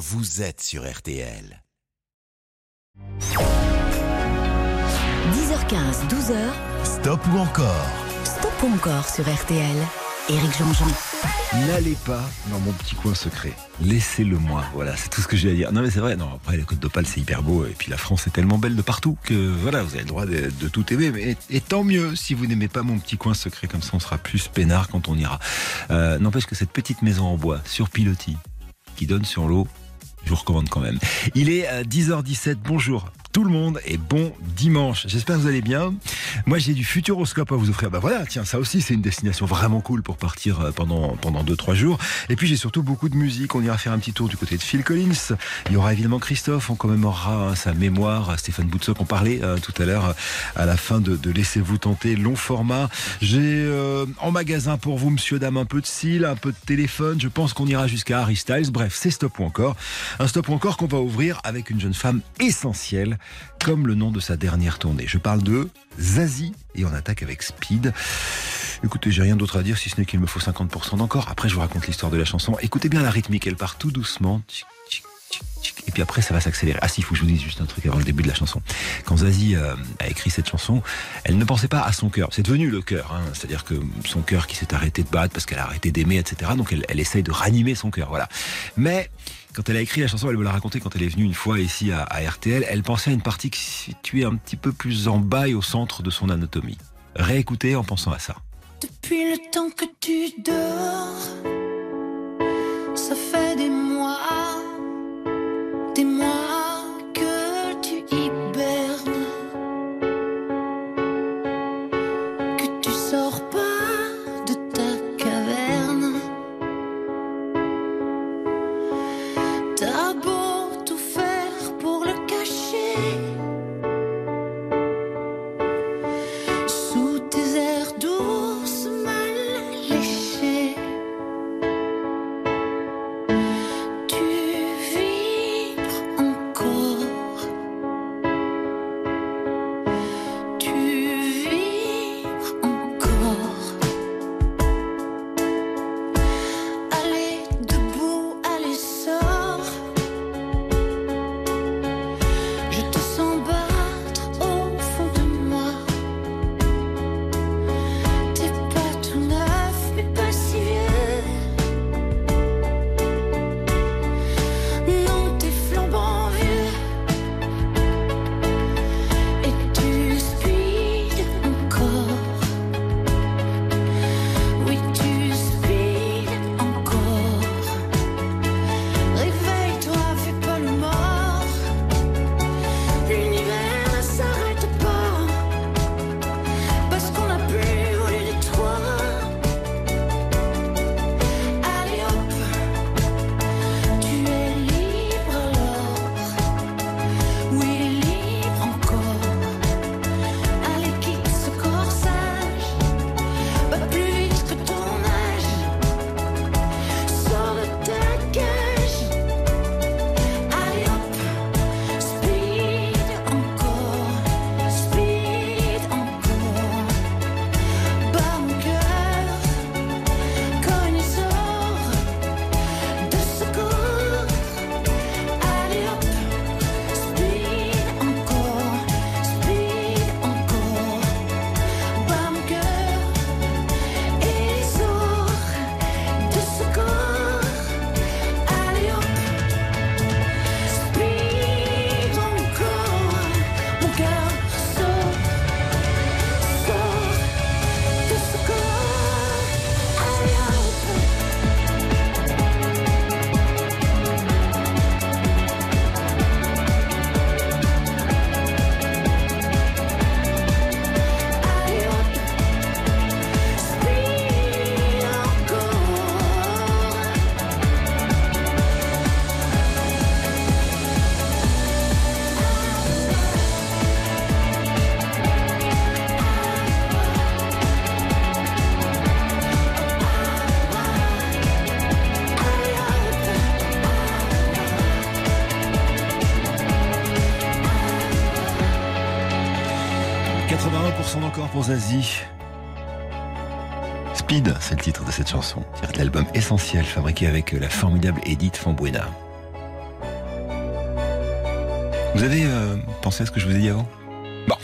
vous êtes sur RTL. 10h15, 12h. Stop ou encore? Stop ou encore sur RTL. Éric Jean-Jean. N'allez pas dans mon petit coin secret. Laissez-le moi. Voilà, c'est tout ce que j'ai à dire. Non, mais c'est vrai. Non, après, les Côtes d'Opale, c'est hyper beau. Et puis la France est tellement belle de partout que voilà, vous avez le droit de, de tout aimer. Mais, et tant mieux si vous n'aimez pas mon petit coin secret. Comme ça, on sera plus peinard quand on ira. Euh, N'empêche que cette petite maison en bois, sur pilotis, qui donne sur l'eau, je vous recommande quand même. Il est à 10h17. Bonjour tout le monde et bon dimanche. J'espère que vous allez bien. Moi, j'ai du futuroscope à vous offrir. Bah voilà, tiens, ça aussi, c'est une destination vraiment cool pour partir euh, pendant pendant deux trois jours. Et puis, j'ai surtout beaucoup de musique. On ira faire un petit tour du côté de Phil Collins. Il y aura évidemment Christophe. On commémorera hein, sa mémoire. Stéphane Boutsock, on parlait euh, tout à l'heure euh, à la fin de, de Laissez-vous tenter, long format. J'ai euh, en magasin pour vous, monsieur, dame, un peu de cils, un peu de téléphone. Je pense qu'on ira jusqu'à Harry Styles. Bref, c'est stop ou encore. Un stop ou encore qu'on va ouvrir avec une jeune femme essentielle comme le nom de sa dernière tournée. Je parle de Zazie et on attaque avec Speed. Écoutez, j'ai rien d'autre à dire si ce n'est qu'il me faut 50% d'encore. Après, je vous raconte l'histoire de la chanson. Écoutez bien la rythmique, elle part tout doucement. Et puis après, ça va s'accélérer. Ah si, il faut que je vous dise juste un truc avant le début de la chanson. Quand Zazie euh, a écrit cette chanson, elle ne pensait pas à son cœur. C'est devenu le cœur. Hein. C'est-à-dire que son cœur qui s'est arrêté de battre parce qu'elle a arrêté d'aimer, etc. Donc elle, elle essaye de ranimer son cœur. Voilà. Mais quand elle a écrit la chanson, elle me l'a raconté quand elle est venue une fois ici à, RTL, elle pensait à une partie qui se situait un petit peu plus en bas et au centre de son anatomie. Réécoutez en pensant à ça. Depuis le temps que tu dors, ça fait des mois, des mois Zazie. Speed, c'est le titre de cette chanson, tiré de l'album Essentiel, fabriqué avec la formidable Edith Fambuena. Vous avez euh, pensé à ce que je vous ai dit avant? Bon,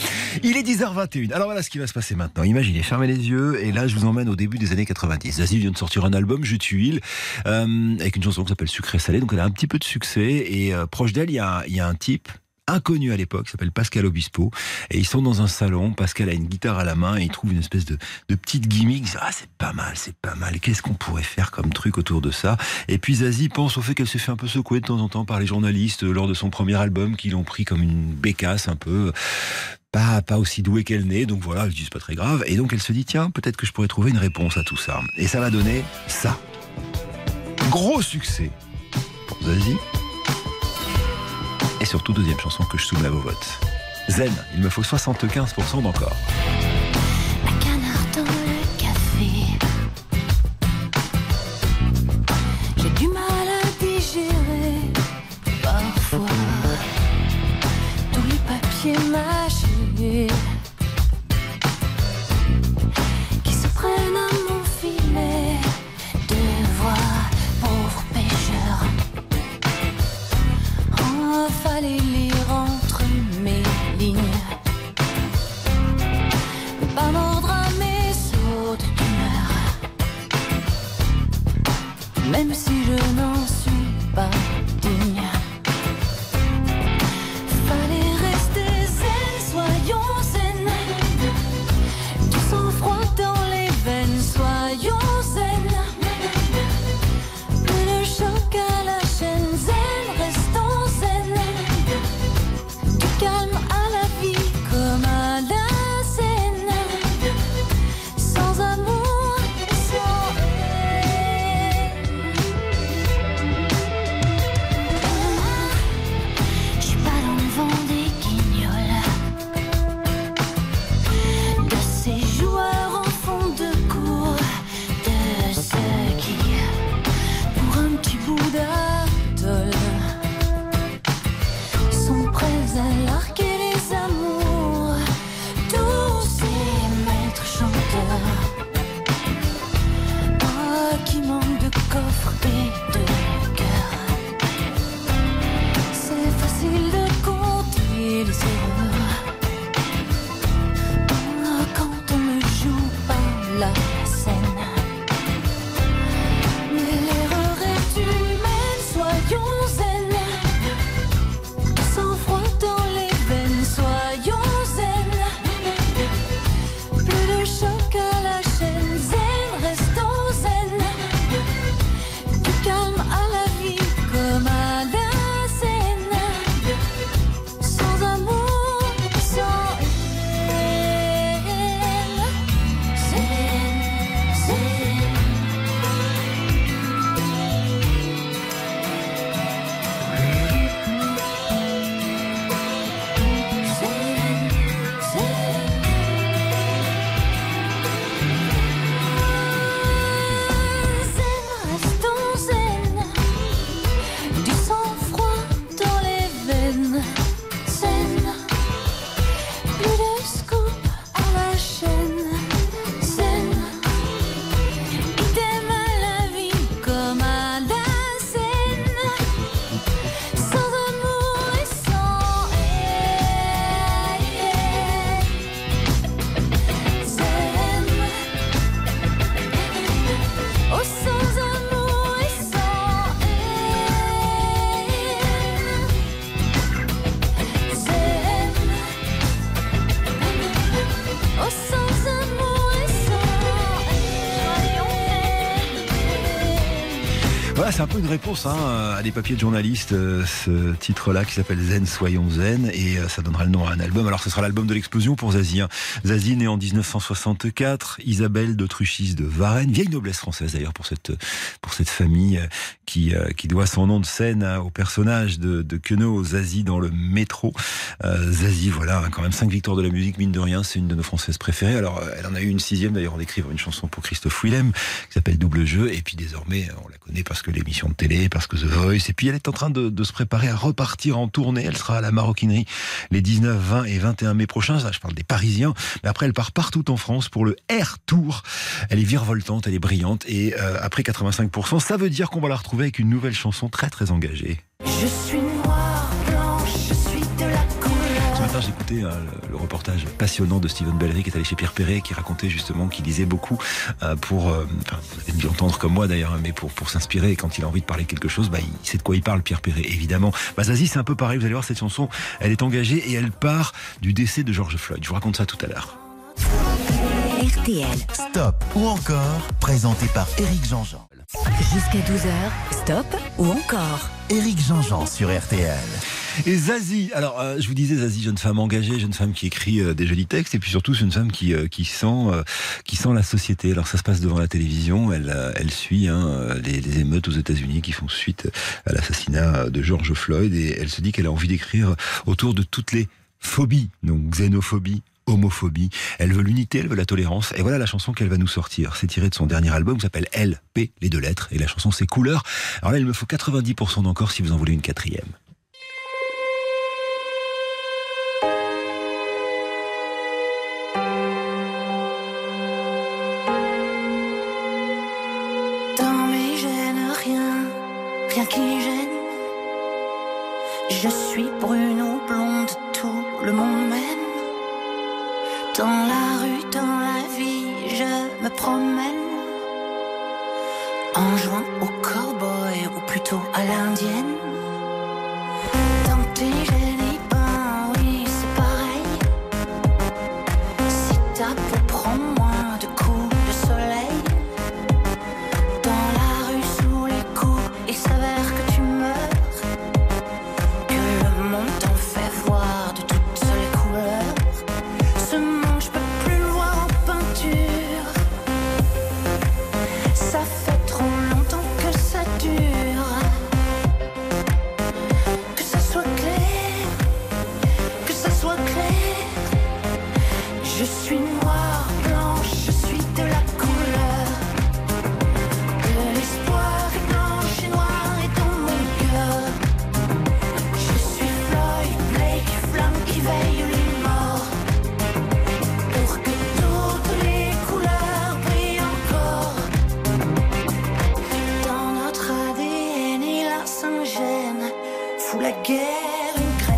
il est 10h21. Alors voilà ce qui va se passer maintenant. Imaginez, fermez les yeux et là je vous emmène au début des années 90. Zazie vient de sortir un album, Je tuile, euh, avec une chanson qui s'appelle Sucré Salé. Donc elle a un petit peu de succès et euh, proche d'elle, il y a un type inconnu à l'époque, s'appelle Pascal Obispo. Et ils sont dans un salon. Pascal a une guitare à la main et il trouve une espèce de, petite gimmick. Ah, c'est pas mal, c'est pas mal. Qu'est-ce qu'on pourrait faire comme truc autour de ça? Et puis Zazie pense au fait qu'elle s'est fait un peu secouer de temps en temps par les journalistes lors de son premier album, qui l'ont pris comme une bécasse un peu. Pas, pas aussi douée qu'elle n'est, donc voilà, se dit c'est pas très grave. Et donc elle se dit, tiens, peut-être que je pourrais trouver une réponse à tout ça. Et ça va donner ça. Gros succès pour Zazie. Et surtout, deuxième chanson que je soumets à vos votes. Zen, il me faut 75% d'encore. Fallait lire entre mes lignes. Pas mordre à mes sautes d'humeur. Même si je n'en suis pas une réponse hein, à des papiers de journalistes, euh, ce titre-là qui s'appelle Zen, soyons zen, et euh, ça donnera le nom à un album. Alors ce sera l'album de l'explosion pour Zazie. hein. Zazie née en 1964, Isabelle d'Autruchis de Varennes, vieille noblesse française d'ailleurs pour cette, pour cette famille euh, qui, euh, qui doit son nom de scène hein, au personnage de, de Queneau, Zazie dans le métro. Euh, Zazie, voilà, hein, quand même cinq victoires de la musique, mine de rien, c'est une de nos françaises préférées. Alors euh, elle en a eu une sixième d'ailleurs en écrivant une chanson pour Christophe Willem qui s'appelle Double Jeu, et puis désormais on la connaît parce que l'émission de télé, parce que The Voice, et puis elle est en train de, de se préparer à repartir en tournée. Elle sera à la Maroquinerie les 19, 20 et 21 mai prochains. Ça, je parle des Parisiens, mais après elle part partout en France pour le Air Tour. Elle est virevoltante, elle est brillante, et euh, après 85%, ça veut dire qu'on va la retrouver avec une nouvelle chanson très très engagée. Je suis je de matin, j'écoutais euh, le, le reportage passionnant de Steven Bellery qui est allé chez Pierre Perret, qui racontait justement qu'il lisait beaucoup euh, pour, euh, enfin, vous allez comme moi d'ailleurs, hein, mais pour, pour s'inspirer. Et quand il a envie de parler quelque chose, bah, il sait de quoi il parle, Pierre Perret, évidemment. Bah, Zazie, c'est un peu pareil. Vous allez voir, cette chanson, elle est engagée et elle part du décès de George Floyd. Je vous raconte ça tout à l'heure. RTL. Stop ou encore, présenté par Éric Jean-Jean. Jusqu'à 12h. Stop ou encore Éric Jean-Jean sur RTL. Et Zazie, alors euh, je vous disais Zazie, jeune femme engagée, jeune femme qui écrit euh, des jolis textes, et puis surtout c'est une femme qui euh, qui sent euh, qui sent la société. Alors ça se passe devant la télévision, elle euh, elle suit hein, les, les émeutes aux États-Unis qui font suite à l'assassinat de George Floyd, et elle se dit qu'elle a envie d'écrire autour de toutes les phobies, donc xénophobie, homophobie. Elle veut l'unité, elle veut la tolérance. Et voilà la chanson qu'elle va nous sortir. C'est tiré de son dernier album qui s'appelle LP, les deux lettres. Et la chanson c'est Couleur. Alors là, il me faut 90% d'encore si vous en voulez une quatrième. Fout la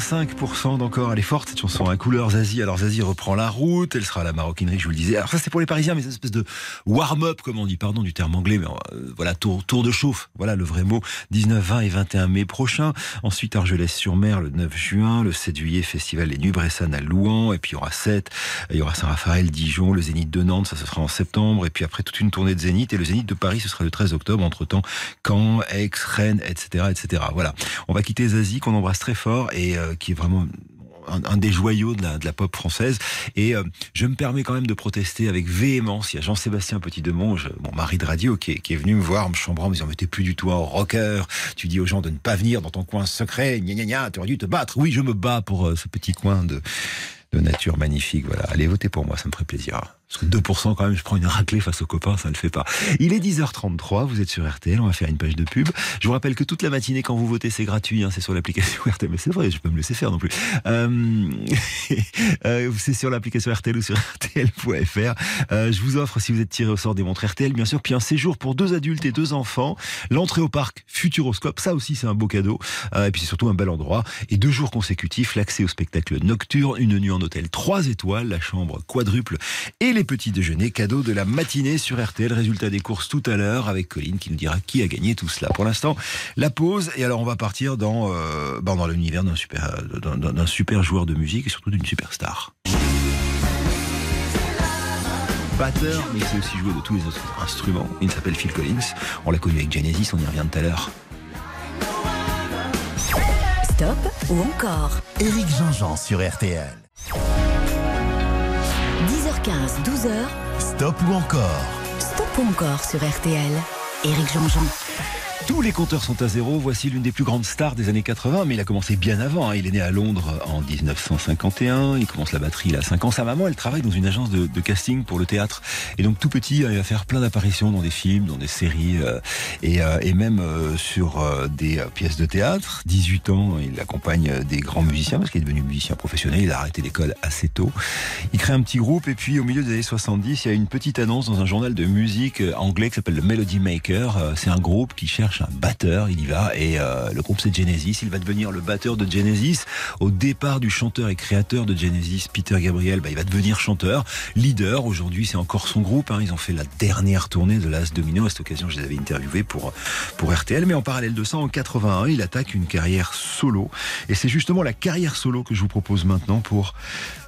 85% d'encore, elle est forte cette chanson, à couleur Zazie. Alors Zazie reprend la route, elle sera à la maroquinerie, je vous le disais. Alors ça c'est pour les Parisiens, mais c'est une espèce de warm-up, comme on dit, pardon du terme anglais, mais euh, voilà, tour, tour de chauffe, voilà le vrai mot. 19, 20 et 21 mai prochain. Ensuite Argelès-sur-Mer le 9 juin, le 7 juillet, festival des Nuits à Louan, et puis il y aura 7, il y aura Saint-Raphaël, Dijon, le Zénith de Nantes, ça ce sera en septembre, et puis après toute une tournée de Zénith, et le Zénith de Paris ce sera le 13 octobre, entre-temps Caen, Aix, Rennes, etc., etc. Voilà, on va quitter Zazie qu'on embrasse très fort et euh, qui est vraiment un, des joyaux de la, pop française. Et euh, je me permets quand même de protester avec véhémence. Il y a Jean-Sébastien Petit-Demonge, mon mari de radio, qui est, qui est venu me voir, me chambrant, me disant Mais t'es plus du tout un rocker. Tu dis aux gens de ne pas venir dans ton coin secret. Gna gna gna, tu aurais dû te battre. Oui, je me bats pour euh, ce petit coin de, de nature magnifique. Voilà, allez voter pour moi, ça me ferait plaisir. Parce que 2% quand même, je prends une raclée face aux copains, ça ne le fait pas. Il est 10h33, vous êtes sur RTL, on va faire une page de pub. Je vous rappelle que toute la matinée, quand vous votez, c'est gratuit, hein, c'est sur l'application RTL. Mais c'est vrai, je peux me laisser faire non plus. Euh, euh, c'est sur l'application RTL ou sur RTL.fr. Euh, je vous offre, si vous êtes tiré au sort des montres RTL, bien sûr, puis un séjour pour deux adultes et deux enfants. L'entrée au parc Futuroscope, ça aussi c'est un beau cadeau. Euh, et puis c'est surtout un bel endroit. Et deux jours consécutifs, l'accès au spectacle nocturne, une nuit en hôtel 3 étoiles, la chambre quadruple et les petits déjeuners cadeaux de la matinée sur RTL. Résultat des courses tout à l'heure avec Colline qui nous dira qui a gagné tout cela. Pour l'instant, la pause. Et alors on va partir dans, euh, ben, dans l'univers d'un super, d'un joueur de musique et surtout d'une superstar. Batteur, mais il sait aussi jouer de tous les autres instruments. Il s'appelle Phil Collins. On l'a connu avec Genesis, on y revient tout à l'heure. Stop ou encore? Éric Jean-Jean sur RTL. 10h15, 12h, Stop ou encore Stop ou encore sur RTL. Éric Jean-Jean. Tous les compteurs sont à zéro. Voici l'une des plus grandes stars des années 80, mais il a commencé bien avant. hein. Il est né à Londres en 1951. Il commence la batterie, il a 5 ans. Sa maman, elle travaille dans une agence de, casting pour le théâtre. Et donc, tout petit, il va faire plein d'apparitions dans des films, dans des séries, euh, et, euh, et même euh, sur des pièces de théâtre. 18 ans, il accompagne des grands musiciens parce qu'il est devenu musicien professionnel. Il a arrêté l'école assez tôt. Il crée un petit groupe, et puis au milieu des années 70, il y a une petite annonce dans un journal de musique anglais qui s'appelle le Melody Maker. C'est un groupe qui cherche un batteur, il y va, et euh, le groupe c'est Genesis. Il va devenir le batteur de Genesis. Au départ du chanteur et créateur de Genesis, Peter Gabriel, bah, il va devenir chanteur, leader. Aujourd'hui, c'est encore son groupe. hein. Ils ont fait la dernière tournée de l'As Domino. À cette occasion, je les avais interviewés pour, pour RTL. Mais en parallèle de ça, en 81, il attaque une carrière solo. Et c'est justement la carrière solo que je vous propose maintenant pour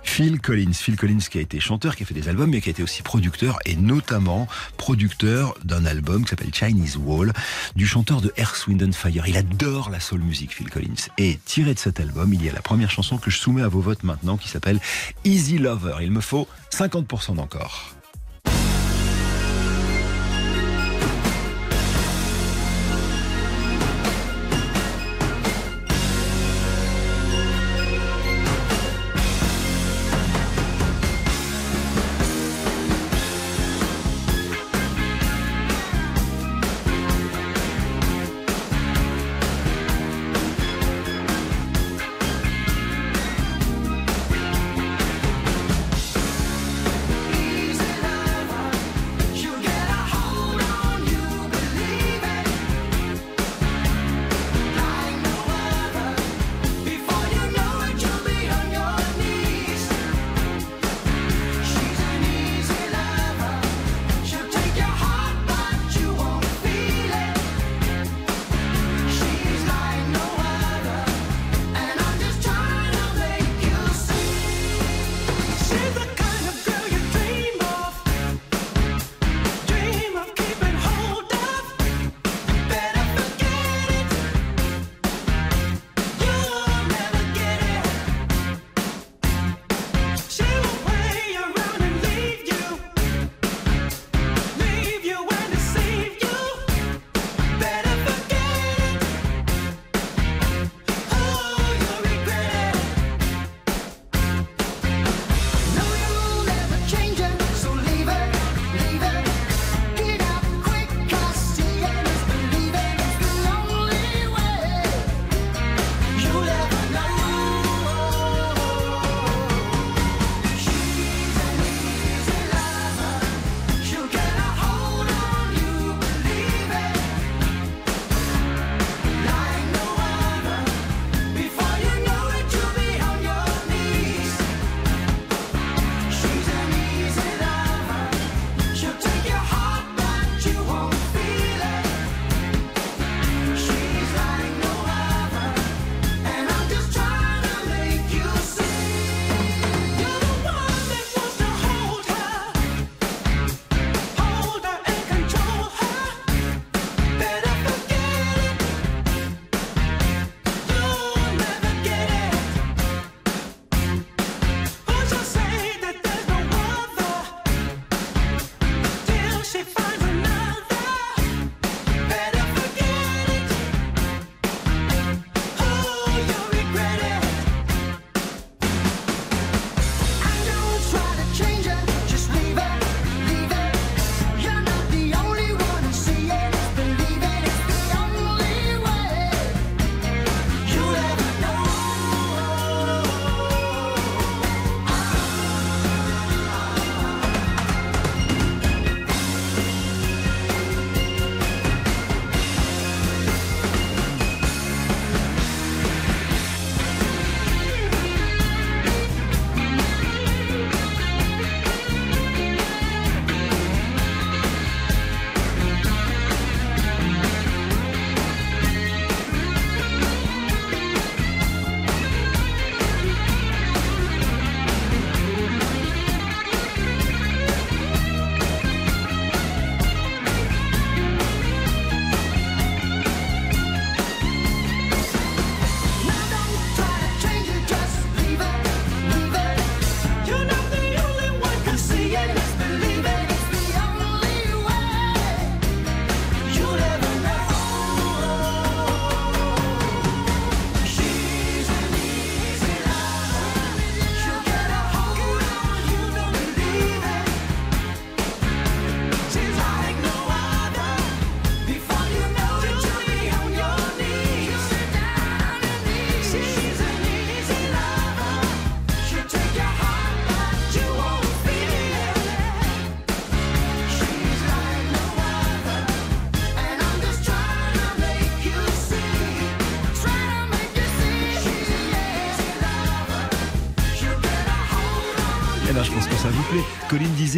Phil Collins. Phil Collins qui a été chanteur, qui a fait des albums, mais qui a été aussi producteur et notamment producteur d'un album qui s'appelle Chinese Wall du chanteur de Earth, Wind and Fire. Il adore la soul music, Phil Collins. Et tiré de cet album, il y a la première chanson que je soumets à vos votes maintenant qui s'appelle Easy Lover. Il me faut 50% d'encore.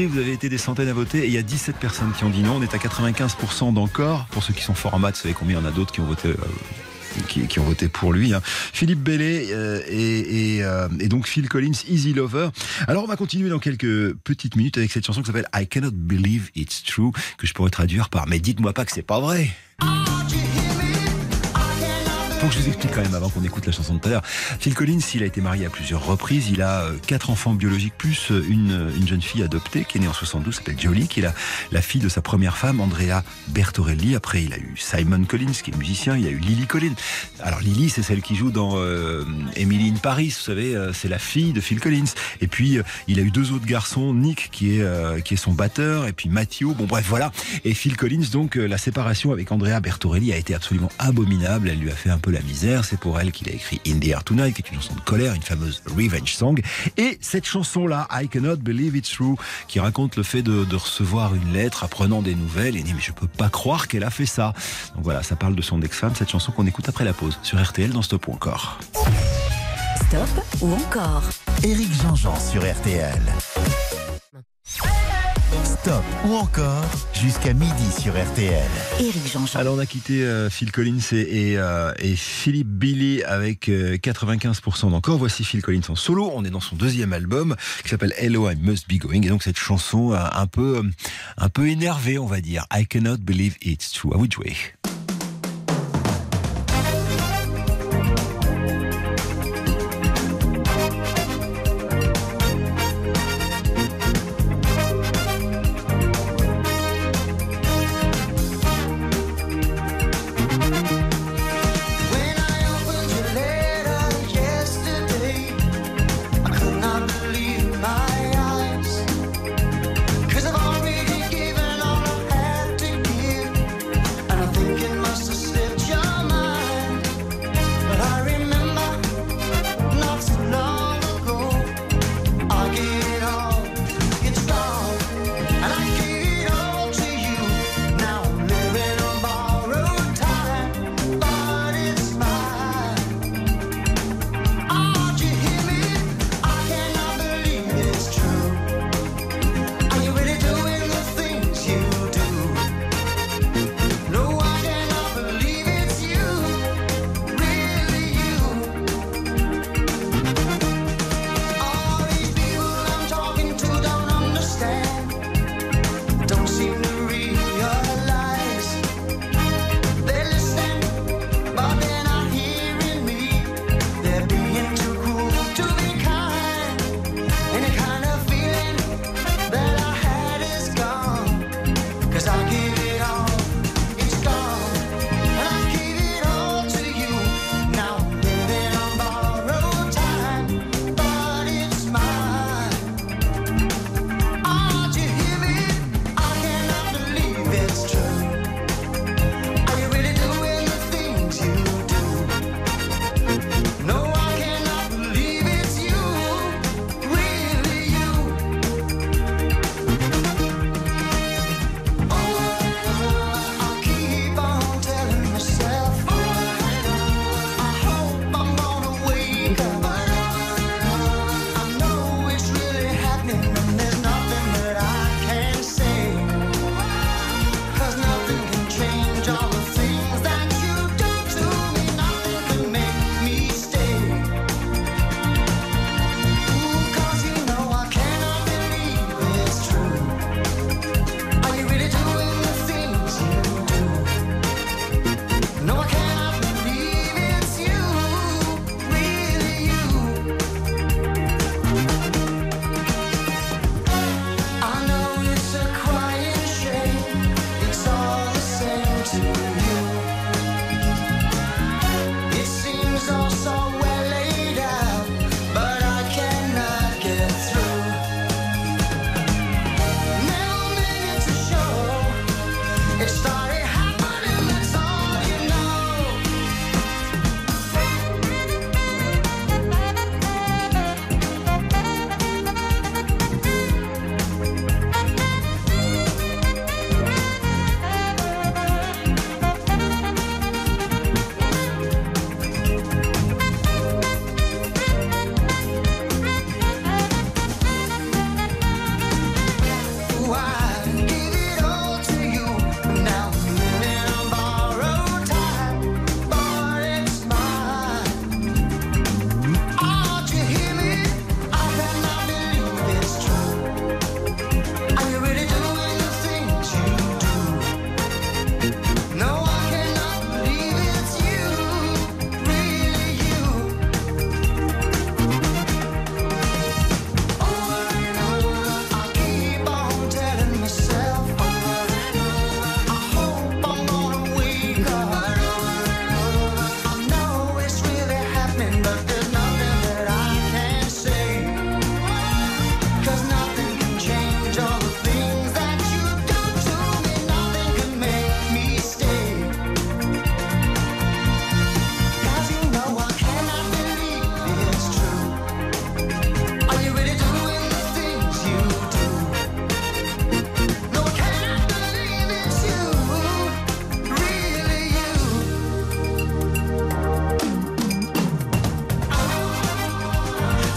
Vous avez été des centaines à voter et il y a 17 personnes qui ont dit non. On est à 95% d'encore. Pour ceux qui sont forts en maths, vous savez combien il y en a d'autres qui ont voté euh, qui, ont voté pour lui. Hein. Philippe Bellet euh, euh, et, donc Phil Collins, Easy Lover. Alors on va continuer dans quelques petites minutes avec cette chanson qui s'appelle I Cannot Believe It's True, que je pourrais traduire par Mais dites-moi pas que c'est pas vrai faut je vous explique quand même avant qu'on écoute la chanson de tout à l'heure. Phil Collins, il a été marié à plusieurs reprises. Il a euh, quatre enfants biologiques plus euh, une, une jeune fille adoptée qui est née en 72, s'appelle Jolie, qui est la, fille de sa première femme, Andrea Bertorelli. Après, il a eu Simon Collins, qui est musicien. Il a eu Lily Collins. Alors Lily, c'est celle qui joue dans euh, Emily in Paris. Vous savez, euh, c'est la fille de Phil Collins. Et puis il a eu deux autres garçons, Nick qui est qui est son batteur, et puis Matthew. Bon bref, voilà. Et Phil Collins, donc la séparation avec Andrea Bertorelli a été absolument abominable. Elle lui a fait un peu la misère. C'est pour elle qu'il a écrit In the Air Tonight, qui est une chanson de colère, une fameuse revenge song. Et cette chanson-là, I Cannot Believe It's True, qui raconte le fait de, recevoir une lettre apprenant des nouvelles et dit mais je peux pas croire qu'elle a fait ça. Donc voilà, ça parle de son ex-femme, cette chanson qu'on écoute après la pause sur RTL dans Stop ou encore. Stop ou encore Éric Jean-Jean sur RTL. Stop ou encore jusqu'à midi sur RTL. Éric jean Alors on a quitté euh, Phil Collins et, euh, et, Philippe Billy avec 95% euh, d'encore. Voici Phil Collins en solo. On est dans son deuxième album qui s'appelle Hello I Must Be Going. Et donc cette chanson un peu, un peu énervée, on va dire. I cannot believe it's true. À vous de jouer.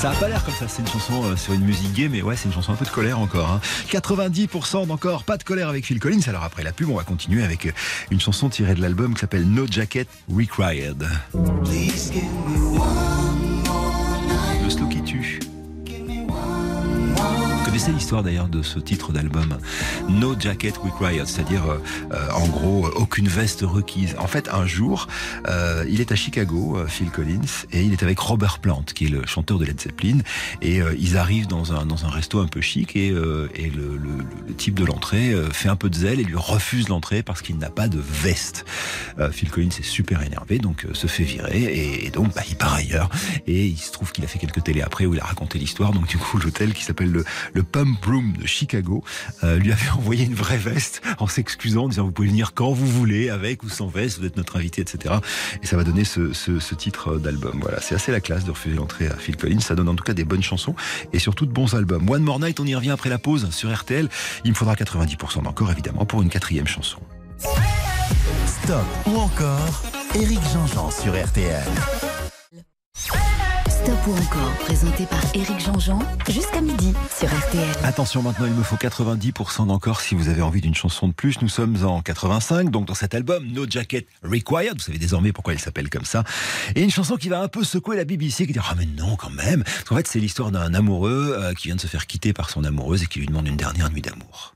Ça pas l'air comme ça, c'est une chanson euh, sur une musique gay, mais ouais, c'est une chanson un peu de colère encore. Hein. 90% d'encore pas de colère avec Phil Collins. Alors après la pub, on va continuer avec euh, une chanson tirée de l'album qui s'appelle No Jacket Required. L'histoire d'ailleurs de ce titre d'album No Jacket Required, c'est-à-dire euh, en gros aucune veste requise. En fait, un jour, euh, il est à Chicago, euh, Phil Collins, et il est avec Robert Plant, qui est le chanteur de Led Zeppelin, et euh, ils arrivent dans un dans un resto un peu chic, et, euh, et le, le- le type de l'entrée fait un peu de zèle et lui refuse l'entrée parce qu'il n'a pas de veste. Phil Collins est super énervé, donc se fait virer, et, et donc bah, il part ailleurs. Et il se trouve qu'il a fait quelques télés après où il a raconté l'histoire. Donc du coup, l'hôtel qui s'appelle le, le Pump Room de Chicago euh, lui avait envoyé une vraie veste en s'excusant, en disant vous pouvez venir quand vous voulez, avec ou sans veste, vous êtes notre invité, etc. Et ça va donner ce, titre d'album. Voilà, c'est assez la classe de refuser l'entrée à Phil Collins. Ça donne en tout cas des bonnes chansons et surtout de bons albums. One More Night, on y revient après la pause sur RTL. Il me faudra 90% d'encore évidemment pour une quatrième chanson. Stop ou encore Eric Jean-Jean sur RTL. Stop ou encore, présenté par Éric Jean-Jean, jusqu'à midi sur RTL. Attention maintenant, il me faut 90% d'encore si vous avez envie d'une chanson de plus. Nous sommes en 85, donc dans cet album No Jacket Required, vous savez désormais pourquoi il s'appelle comme ça, et une chanson qui va un peu secouer la BBC, qui dit ah mais non quand même, parce qu'en fait c'est l'histoire d'un amoureux euh, qui vient de se faire quitter par son amoureuse et qui lui demande une dernière nuit d'amour.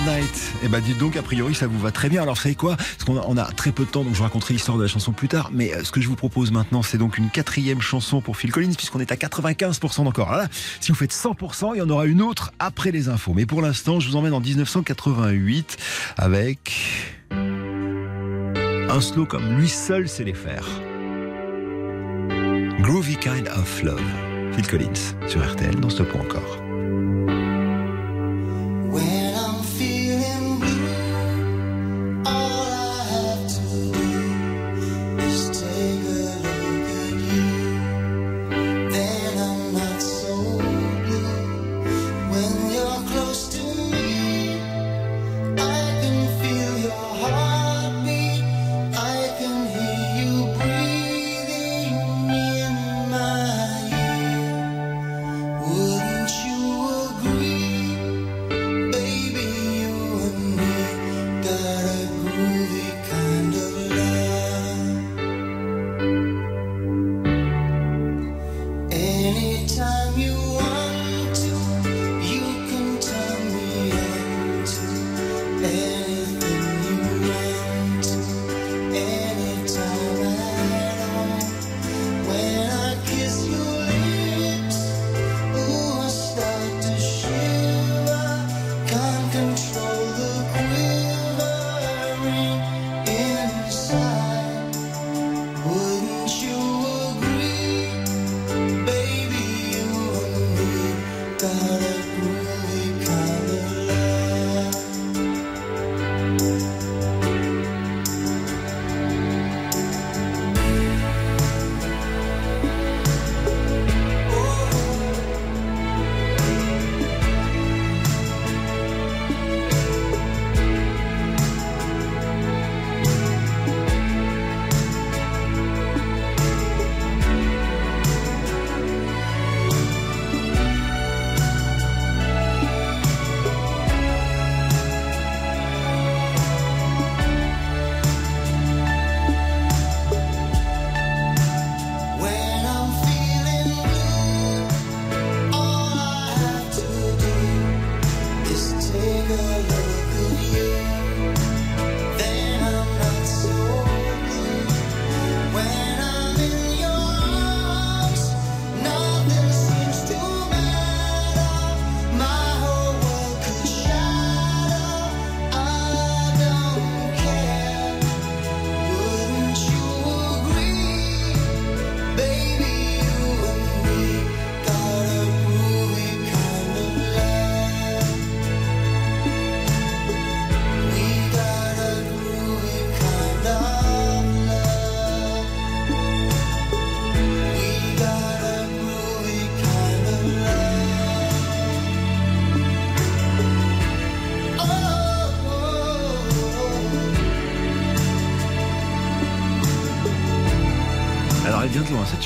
Night. Eh ben, dites donc, a priori, ça vous va très bien. Alors, vous savez quoi? Parce qu'on a, on a très peu de temps, donc je vous raconterai l'histoire de la chanson plus tard. Mais euh, ce que je vous propose maintenant, c'est donc une quatrième chanson pour Phil Collins, puisqu'on est à 95% d'encore. Là, si vous faites 100%, il y en aura une autre après les infos. Mais pour l'instant, je vous emmène en 1988 avec un slow comme lui seul sait les faire. Groovy Kind of Love. Phil Collins sur RTL dans Stop ou encore.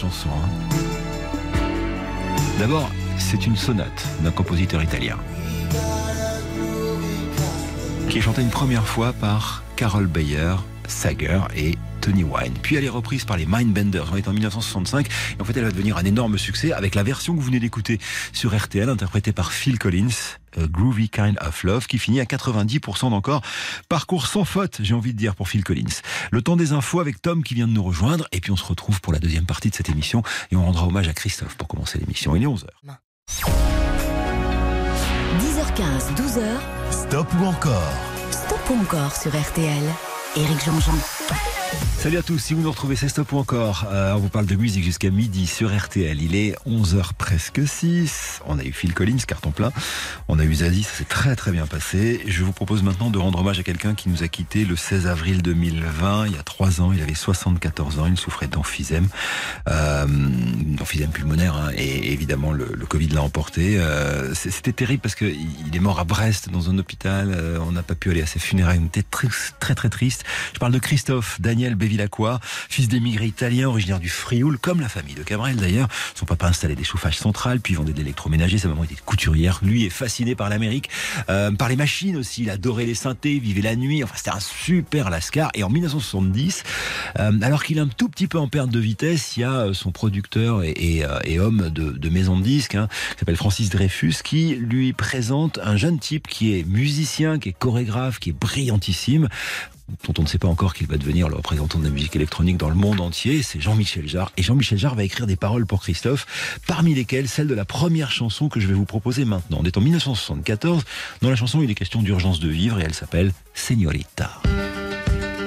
Hein. D'abord, c'est une sonate d'un compositeur italien qui est chantée une première fois par Carol Bayer, Sager et Tony Wine. Puis elle est reprise par les Mindbenders. On est en 1965 et en fait elle va devenir un énorme succès avec la version que vous venez d'écouter sur RTL interprétée par Phil Collins. A Groovy Kind of Love qui finit à 90% d'encore. Parcours sans faute, j'ai envie de dire pour Phil Collins. Le temps des infos avec Tom qui vient de nous rejoindre et puis on se retrouve pour la deuxième partie de cette émission et on rendra hommage à Christophe pour commencer l'émission. Il est 11h. 10h15, 12h, Stop ou encore? Stop ou encore sur RTL. Éric Jean-Jean. Salut à tous, si vous nous retrouvez, c'est Stop ou encore. Euh, on vous parle de musique jusqu'à midi sur RTL. Il est 11h presque 6. On a eu Phil Collins, carton plein. On a eu Zazie, ça s'est très très bien passé. Je vous propose maintenant de rendre hommage à quelqu'un qui nous a quitté le 16 avril 2020, il y a 3 ans. Il avait 74 ans, il souffrait d'emphysème, euh, d'emphysème pulmonaire, hein, et évidemment le, Covid l'a emporté. Euh, C'était terrible parce qu'il est mort à Brest dans un hôpital. Euh, on n'a pas pu aller à ses funérailles. On était très très très triste. Je parle de Christophe Daniel Bevilacqua, fils d'émigrés italiens originaire du Frioul, comme la famille de Cabrel d'ailleurs. Son papa installait des chauffages centrales, puis vendait de l'électroménager. Sa maman était couturière. Lui est fasciné par l'Amérique, euh, par les machines aussi. Il adorait les synthés, vivait la nuit. Enfin, c'était un super lascar. Et en 1970, euh, alors qu'il est un tout petit peu en perte de vitesse, il y a euh, son producteur et, euh, homme de, maison de disques, hein, qui s'appelle Francis Dreyfus, qui lui présente un jeune type qui est musicien, qui est chorégraphe, qui est brillantissime dont on ne sait pas encore qu'il va devenir le représentant de la musique électronique dans le monde entier, c'est Jean-Michel Jarre. Et Jean-Michel Jarre va écrire des paroles pour Christophe, parmi lesquelles celle de la première chanson que je vais vous proposer maintenant. On est en 1974, dans la chanson il est question d'urgence de vivre et elle s'appelle Señorita.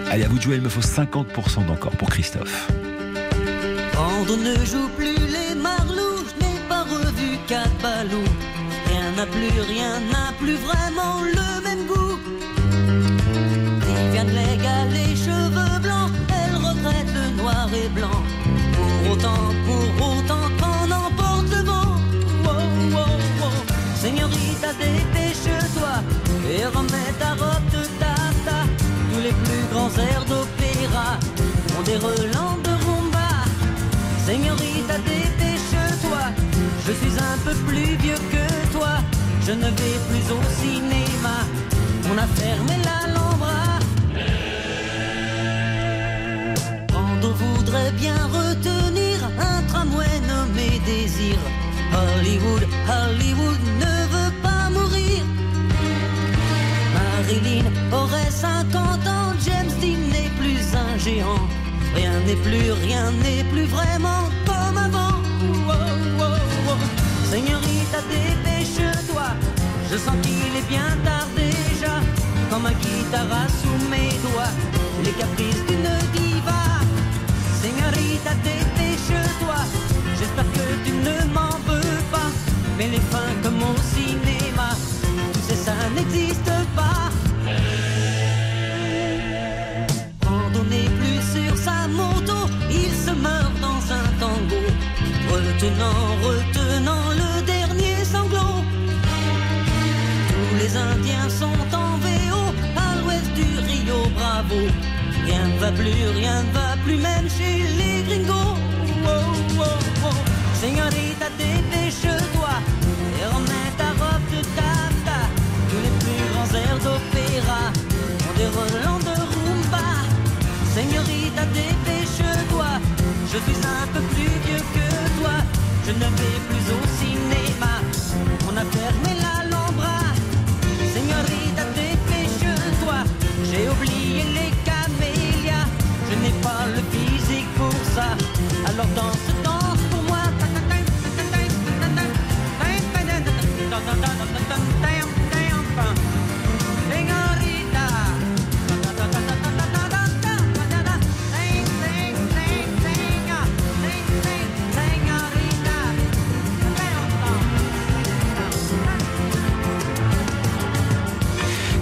Allez, à vous de jouer, il me faut 50% d'encore pour Christophe. Rien n'a plus, rien n'a plus vraiment et blanc. Pour autant, pour autant qu'on emporte le vent. Wow, wow, wow. Señorita, dépêche-toi et remets ta robe de tata. Tous les plus grands airs d'opéra ont des relents de rumba. Señorita, dépêche-toi, je suis un peu plus vieux que toi. Je ne vais plus au cinéma, on a fermé l'Alhambra. Quand bien retenir un tramway nommé Désir, Hollywood, Hollywood ne veut pas mourir. Marilyn aurait 50 ans, James Dean n'est plus un géant. Rien n'est plus, rien n'est plus vraiment comme avant. Wow, wow, wow. Señorita, dépêche-toi, je sens qu'il est bien tard déjà. Comme un guitare sous mes doigts, les caprices. Señorita, dépêche-toi, j'espère que tu ne m'en veux pas. Mais les fins comme au cinéma, sais, ça n'existe pas. Quand on n'est plus sur sa moto, il se meurt dans un tango. Retenant, retenant le dernier sanglot. Tous les Indiens sont va plus, rien ne va plus, même chez les gringos. Wow, wow. Señorita, dépêche-toi et remets ta robe de tata. Tous les plus grands airs d'opéra ont des relents de rumba. Señorita, dépêche-toi, je suis un peu plus vieux que toi. Je ne vais plus au cinéma, on a fermé l'Alhambra. Señorita, dépêche-toi, j'ai oublié le physique pour ça,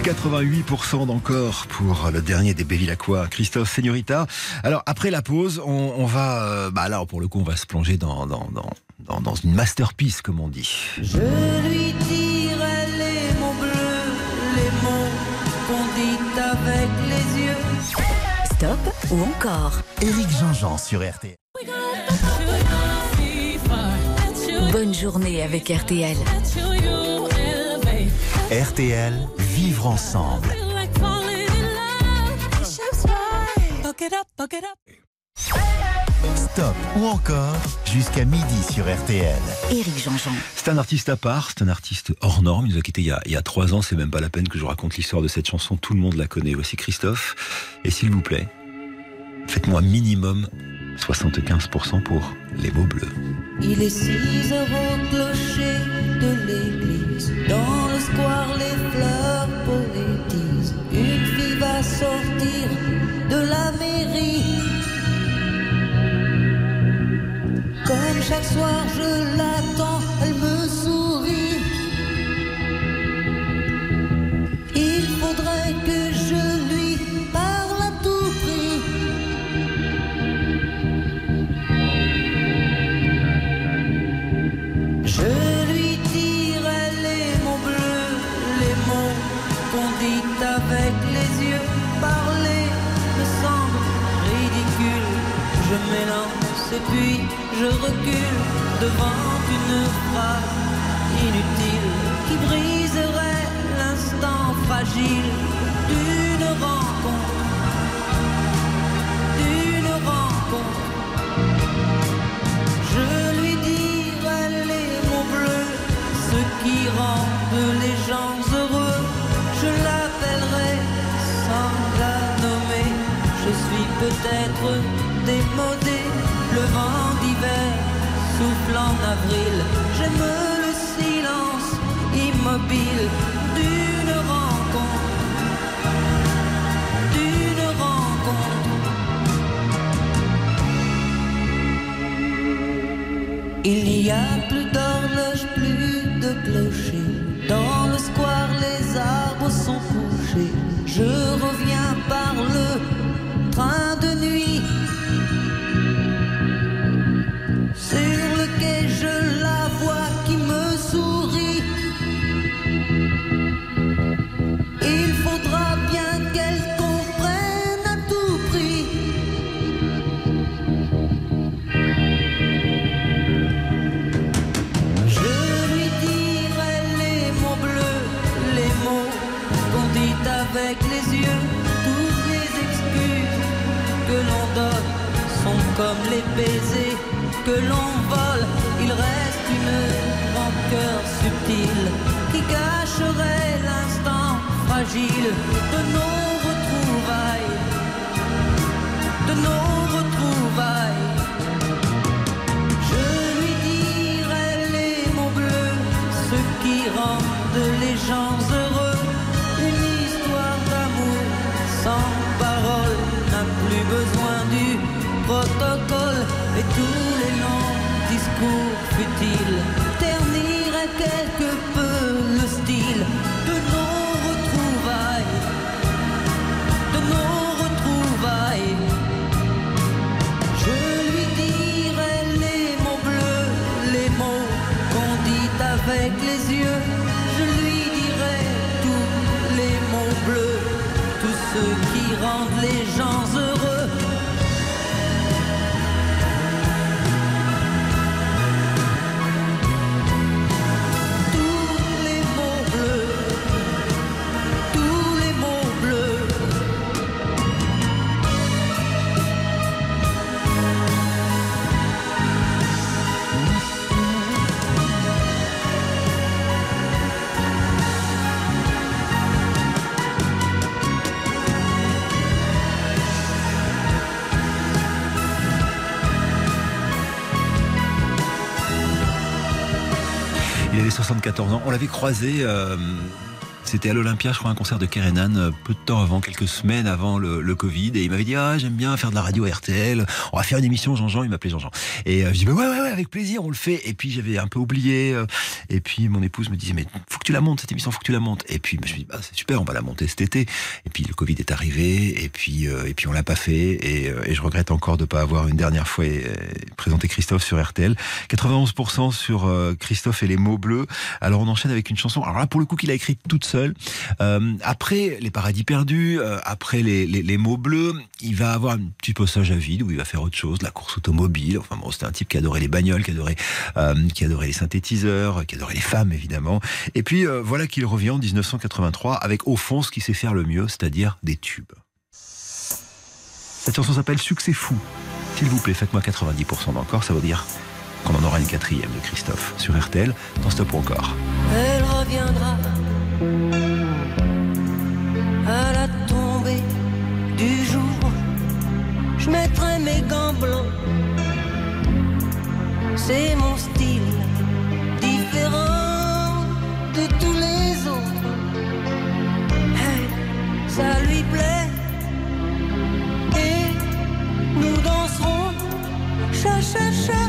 88% d'encore pour le dernier des Bevilacqua, Christophe Señorita. Alors après la pause, on, on va, euh, bah là pour le coup, on va se plonger dans, dans, dans, dans, dans une masterpiece, comme on dit. Je lui dirai les mots bleus, les mots qu'on dit avec les yeux. Stop ou encore? Éric Jean-Jean sur RTL. Bonne journée avec RTL. RTL, vivre ensemble. Stop ou encore jusqu'à midi sur RTL. Éric Jean-Jean. C'est un artiste à part, c'est un artiste hors norme. Il nous a quittés il y a, il y a trois ans. C'est même pas la peine que je raconte l'histoire de cette chanson. Tout le monde la connaît. Voici Christophe. Et s'il vous plaît, faites-moi minimum 75% pour les mots bleus. Il est 6 heures au clocher de l'église. Dans le square, les fleurs poétisent. Une fille va sortir de la mairie. Comme chaque soir, je l'attends, et puis je recule devant une phrase inutile qui briserait l'instant fragile d'une rencontre, d'une rencontre. Je lui dirai les mots bleus, ce qui rendent les gens heureux. Je l'appellerai sans la nommer. Je suis peut-être démodé, le vent d'hiver souffle en avril. J'aime le silence immobile d'une rencontre, d'une rencontre. Il n'y a plus d'horloge, plus de clocher. Dans le square, les arbres sont couchés. Je de nos retrouvailles, de nos retrouvailles. Je lui dirai les mots bleus, ce qui rendent les gens heureux. Une histoire d'amour sans parole n'a plus besoin du protocole et tous les longs discours futiles terniraient quelque peu le style Je lui dirai tous les mots bleus, tous ceux qui rendent les gens On l'avait croisé euh, c'était à l'Olympia, je crois, un concert de Kerenan, euh, peu de temps avant, quelques semaines avant le, Covid. Et il m'avait dit, ah, j'aime bien faire de la radio RTL. On va faire une émission, Jean-Jean. Il m'appelait Jean-Jean. Et euh, je dis, bah ouais, ouais, ouais, avec plaisir, on le fait. Et puis, j'avais un peu oublié. euh, et puis, mon épouse me disait, mais faut que tu la montes, cette émission, faut que tu la montes. Et puis, je me suis dit, bah, c'est super, on va la monter cet été. Et puis, le Covid est arrivé. Et puis, euh, et puis on l'a pas fait. Et, euh, je regrette encore de pas avoir une dernière fois présenté Christophe sur RTL. 91% sur Christophe et les mots bleus. Alors, on enchaîne avec une chanson. Alors là, pour le coup, qu'il a écrite toute seule. Euh, après les paradis perdus, euh, après les, mots bleus, il va avoir un petit passage à vide où il va faire autre chose, la course automobile. Enfin bon, c'était un type qui adorait les bagnoles, qui adorait, euh, qui adorait les synthétiseurs, qui adorait les femmes évidemment. Et puis voilà qu'il revient en 1983 avec au fond ce qu'il sait faire le mieux, c'est-à-dire des tubes. Cette chanson s'appelle Succès fou. S'il vous plaît, faites-moi 90% d'encore, ça veut dire qu'on en aura une quatrième de Christophe sur RTL dans Stop ou encore. Elle reviendra du jour. Je mettrai mes gants blancs. C'est mon style différent de tous les autres. Hey, ça lui plaît. Et nous danserons cha cha cha.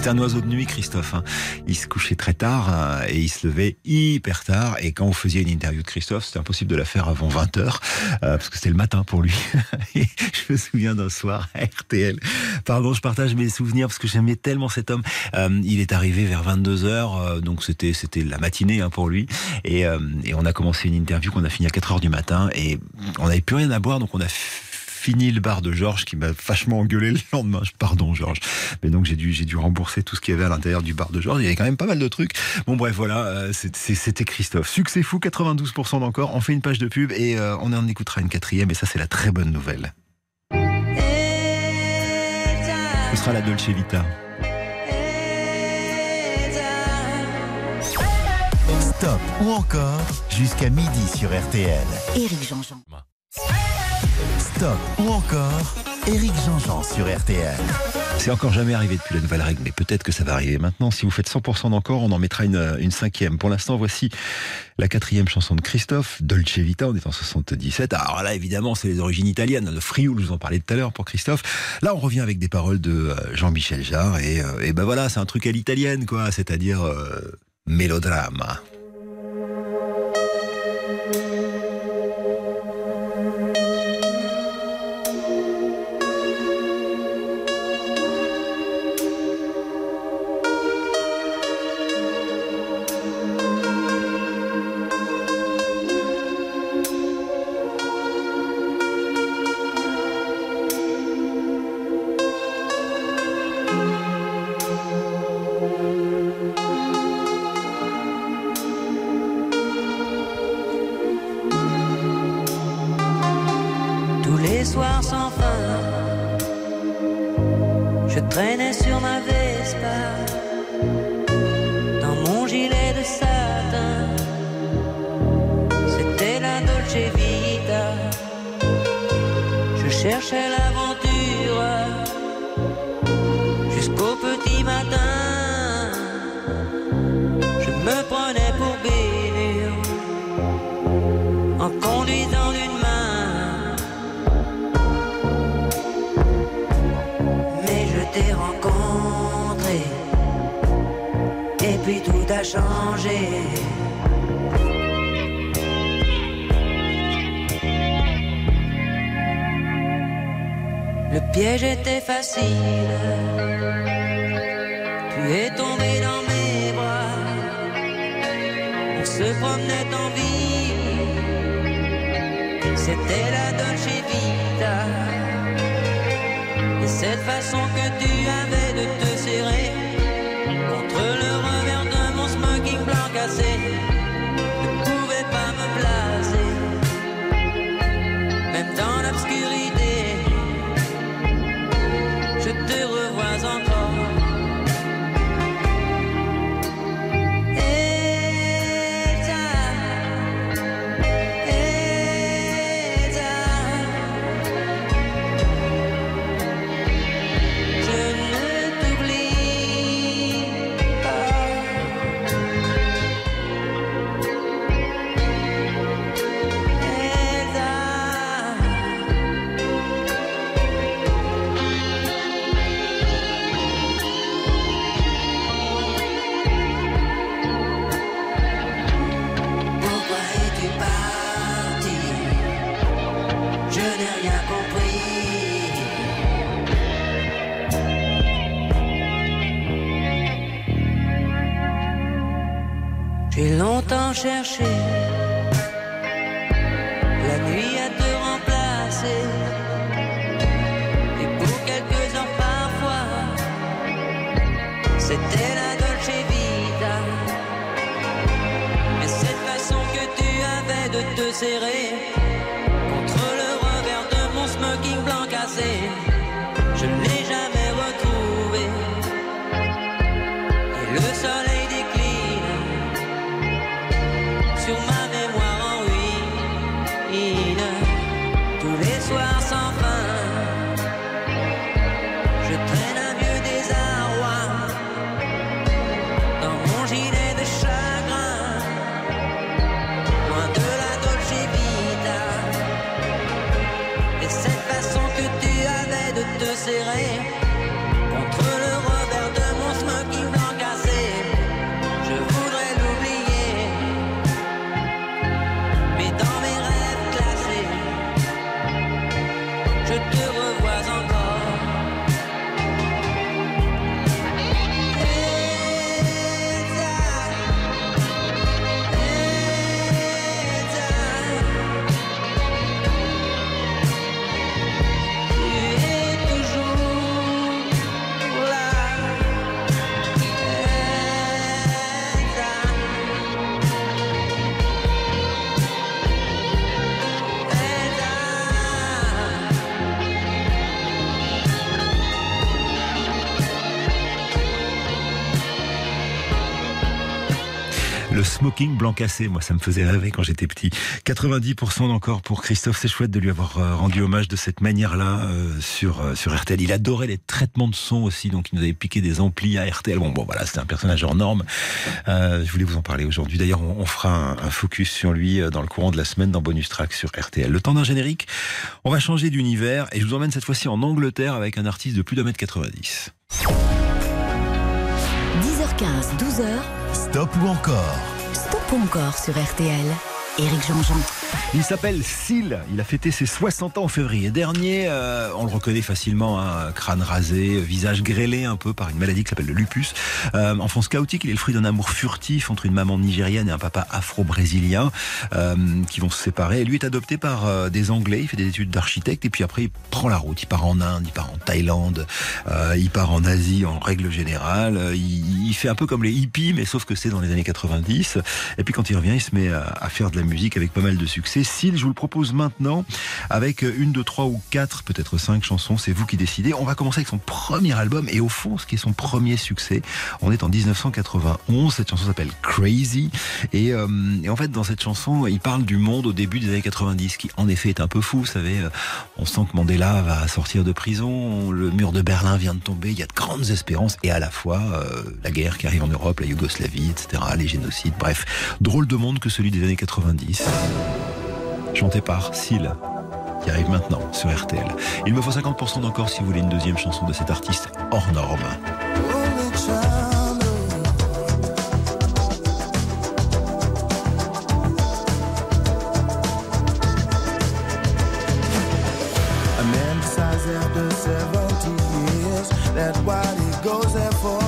92%. C'était un oiseau de nuit, Christophe. hein. Il se couchait très tard hein, et il se levait hyper tard. Et quand vous faisiez une interview de Christophe, c'était impossible de la faire avant 20h, parce que c'était le matin pour lui. Et je me souviens d'un soir à RTL. Pardon, je partage mes souvenirs parce que j'aimais tellement cet homme. Euh, il est arrivé vers 22h, donc c'était c'était la matinée hein, pour lui. Et, euh, et on a commencé une interview qu'on a fini à 4h du matin. Et on n'avait plus rien à boire, donc on a fini le bar de Georges qui m'a vachement engueulé le lendemain. Pardon Georges. Mais donc j'ai dû, dû rembourser tout ce qu'il y avait à l'intérieur du bar de Georges. Il y avait quand même pas mal de trucs. Bon bref voilà, euh, c'était Christophe. Succès fou, 92% d'encore. On fait une page de pub et euh, on en écoutera une quatrième et ça c'est la très bonne nouvelle. Ce sera la Dolce Vita. Stop ou encore jusqu'à midi sur RTL. Éric Jean-Jean. Stop ou encore Éric Jean-Jean sur RTL. C'est encore jamais arrivé depuis la nouvelle règle, mais peut-être que ça va arriver maintenant. Si vous faites 100% d'encore, on en mettra une, cinquième. Pour l'instant, voici la quatrième chanson de Christophe, Dolce Vita, on est en 77. Alors là, évidemment, c'est les origines italiennes. Le Frioul, je vous en parlais tout à l'heure pour Christophe. Là, on revient avec des paroles de euh, Jean-Michel Jarre. Et, euh, et ben voilà, c'est un truc à l'italienne, quoi. C'est-à-dire euh, mélodrama. Le piège était facile. Tu es tombé dans mes bras. On se promenait en ville. C'était la Dolce Vita. Et cette façon que tu avais de te serrer de to do. Smoking blanc cassé. Moi, ça me faisait rêver quand j'étais petit. 90% d'encore pour Christophe. C'est chouette de lui avoir euh, rendu hommage de cette manière-là euh, sur, euh, sur RTL. Il adorait les traitements de son aussi, donc il nous avait piqué des amplis à RTL. Bon, bon voilà, c'était un personnage hors norme. Euh, je voulais vous en parler aujourd'hui. D'ailleurs, on, on fera un, un focus sur lui dans le courant de la semaine dans Bonus Track sur RTL. Le temps d'un générique, on va changer d'univers et je vous emmène cette fois-ci en Angleterre avec un artiste de plus d'un mètre 90. 10h15, 12h, Stop ou encore encore sur RTL. Éric Jean-Jean. Il s'appelle Seal. Il a fêté ses 60 ans en février dernier. Euh, on le reconnaît facilement, hein, crâne rasé, visage grêlé un peu par une maladie qui s'appelle le lupus. Euh, enfance chaotique, il est le fruit d'un amour furtif entre une maman nigériane et un papa afro-brésilien euh, qui vont se séparer. Et lui est adopté par euh, des Anglais. Il fait des études d'architecte et puis après il prend la route. Il part en Inde, il part en Thaïlande, il part en Asie en règle générale. Il, il fait un peu comme les hippies, mais sauf que c'est dans les années 90. Et puis quand il revient, il se met à, à faire de la musique avec pas mal de succès. S'il, je vous le propose maintenant avec une, deux, trois ou quatre, peut-être cinq chansons. C'est vous qui décidez. On va commencer avec son premier album et au fond, ce qui est son premier succès. On est en 1991. Cette chanson s'appelle Crazy et, euh, et en fait, dans cette chanson, il parle du monde au début des années 90, qui en effet est un peu fou. Vous savez, euh, on sent que Mandela va sortir de prison, le mur de Berlin vient de tomber. Il y a de grandes espérances et à la fois euh, la guerre qui arrive en Europe, la Yougoslavie, etc., les génocides. Bref, drôle de monde que celui des années 90 chanté par Seal, qui arrive maintenant sur RTL. Il me faut 50% d'encore si vous voulez une deuxième chanson de cet artiste hors norme. Only child. A man decides after 70 years that what he goes there for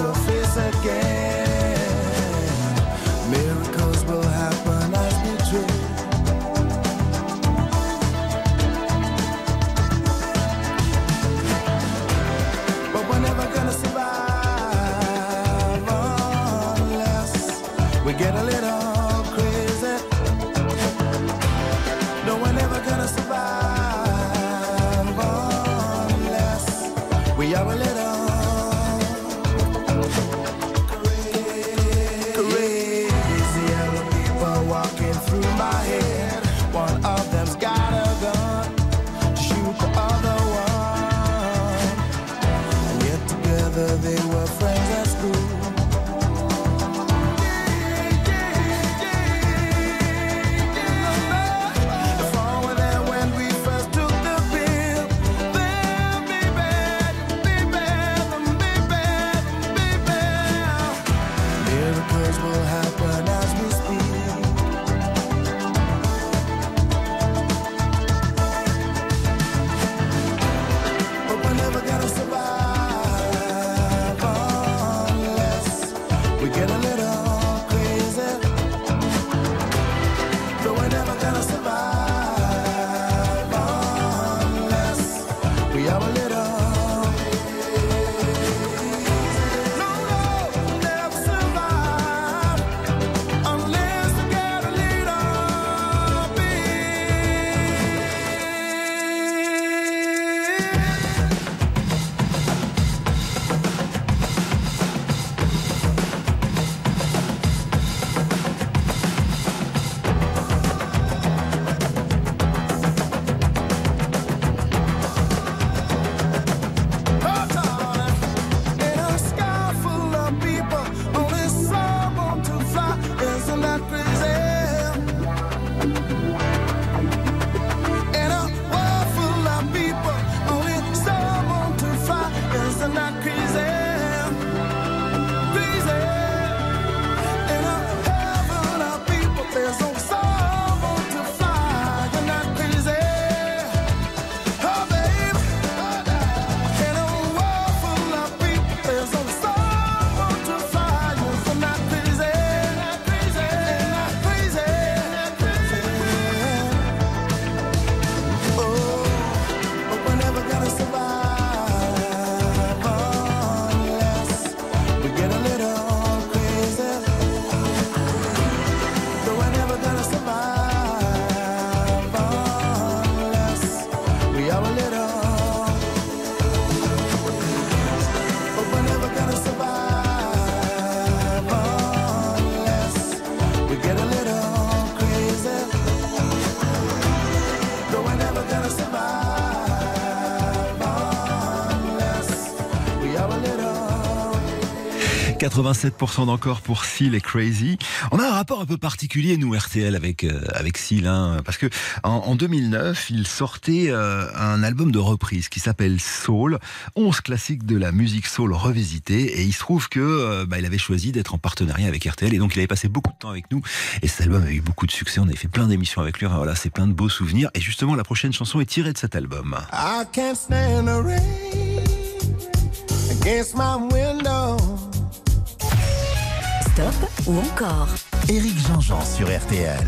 and 87% d'encore pour Seal et Crazy. On a un rapport un peu particulier, nous, RTL, avec, euh, avec Seal, hein, parce que en, en 2009, il sortait euh, un album de reprise qui s'appelle Soul, 11 classiques de la musique soul revisité, et il se trouve que euh, bah, il avait choisi d'être en partenariat avec RTL, et donc il avait passé beaucoup de temps avec nous, et cet album a eu beaucoup de succès, on avait fait plein d'émissions avec lui, voilà, c'est plein de beaux souvenirs, et justement, la prochaine chanson est tirée de cet album. I can't stand the rain against my window. Stop ou encore Éric Jean-Jean sur RTL.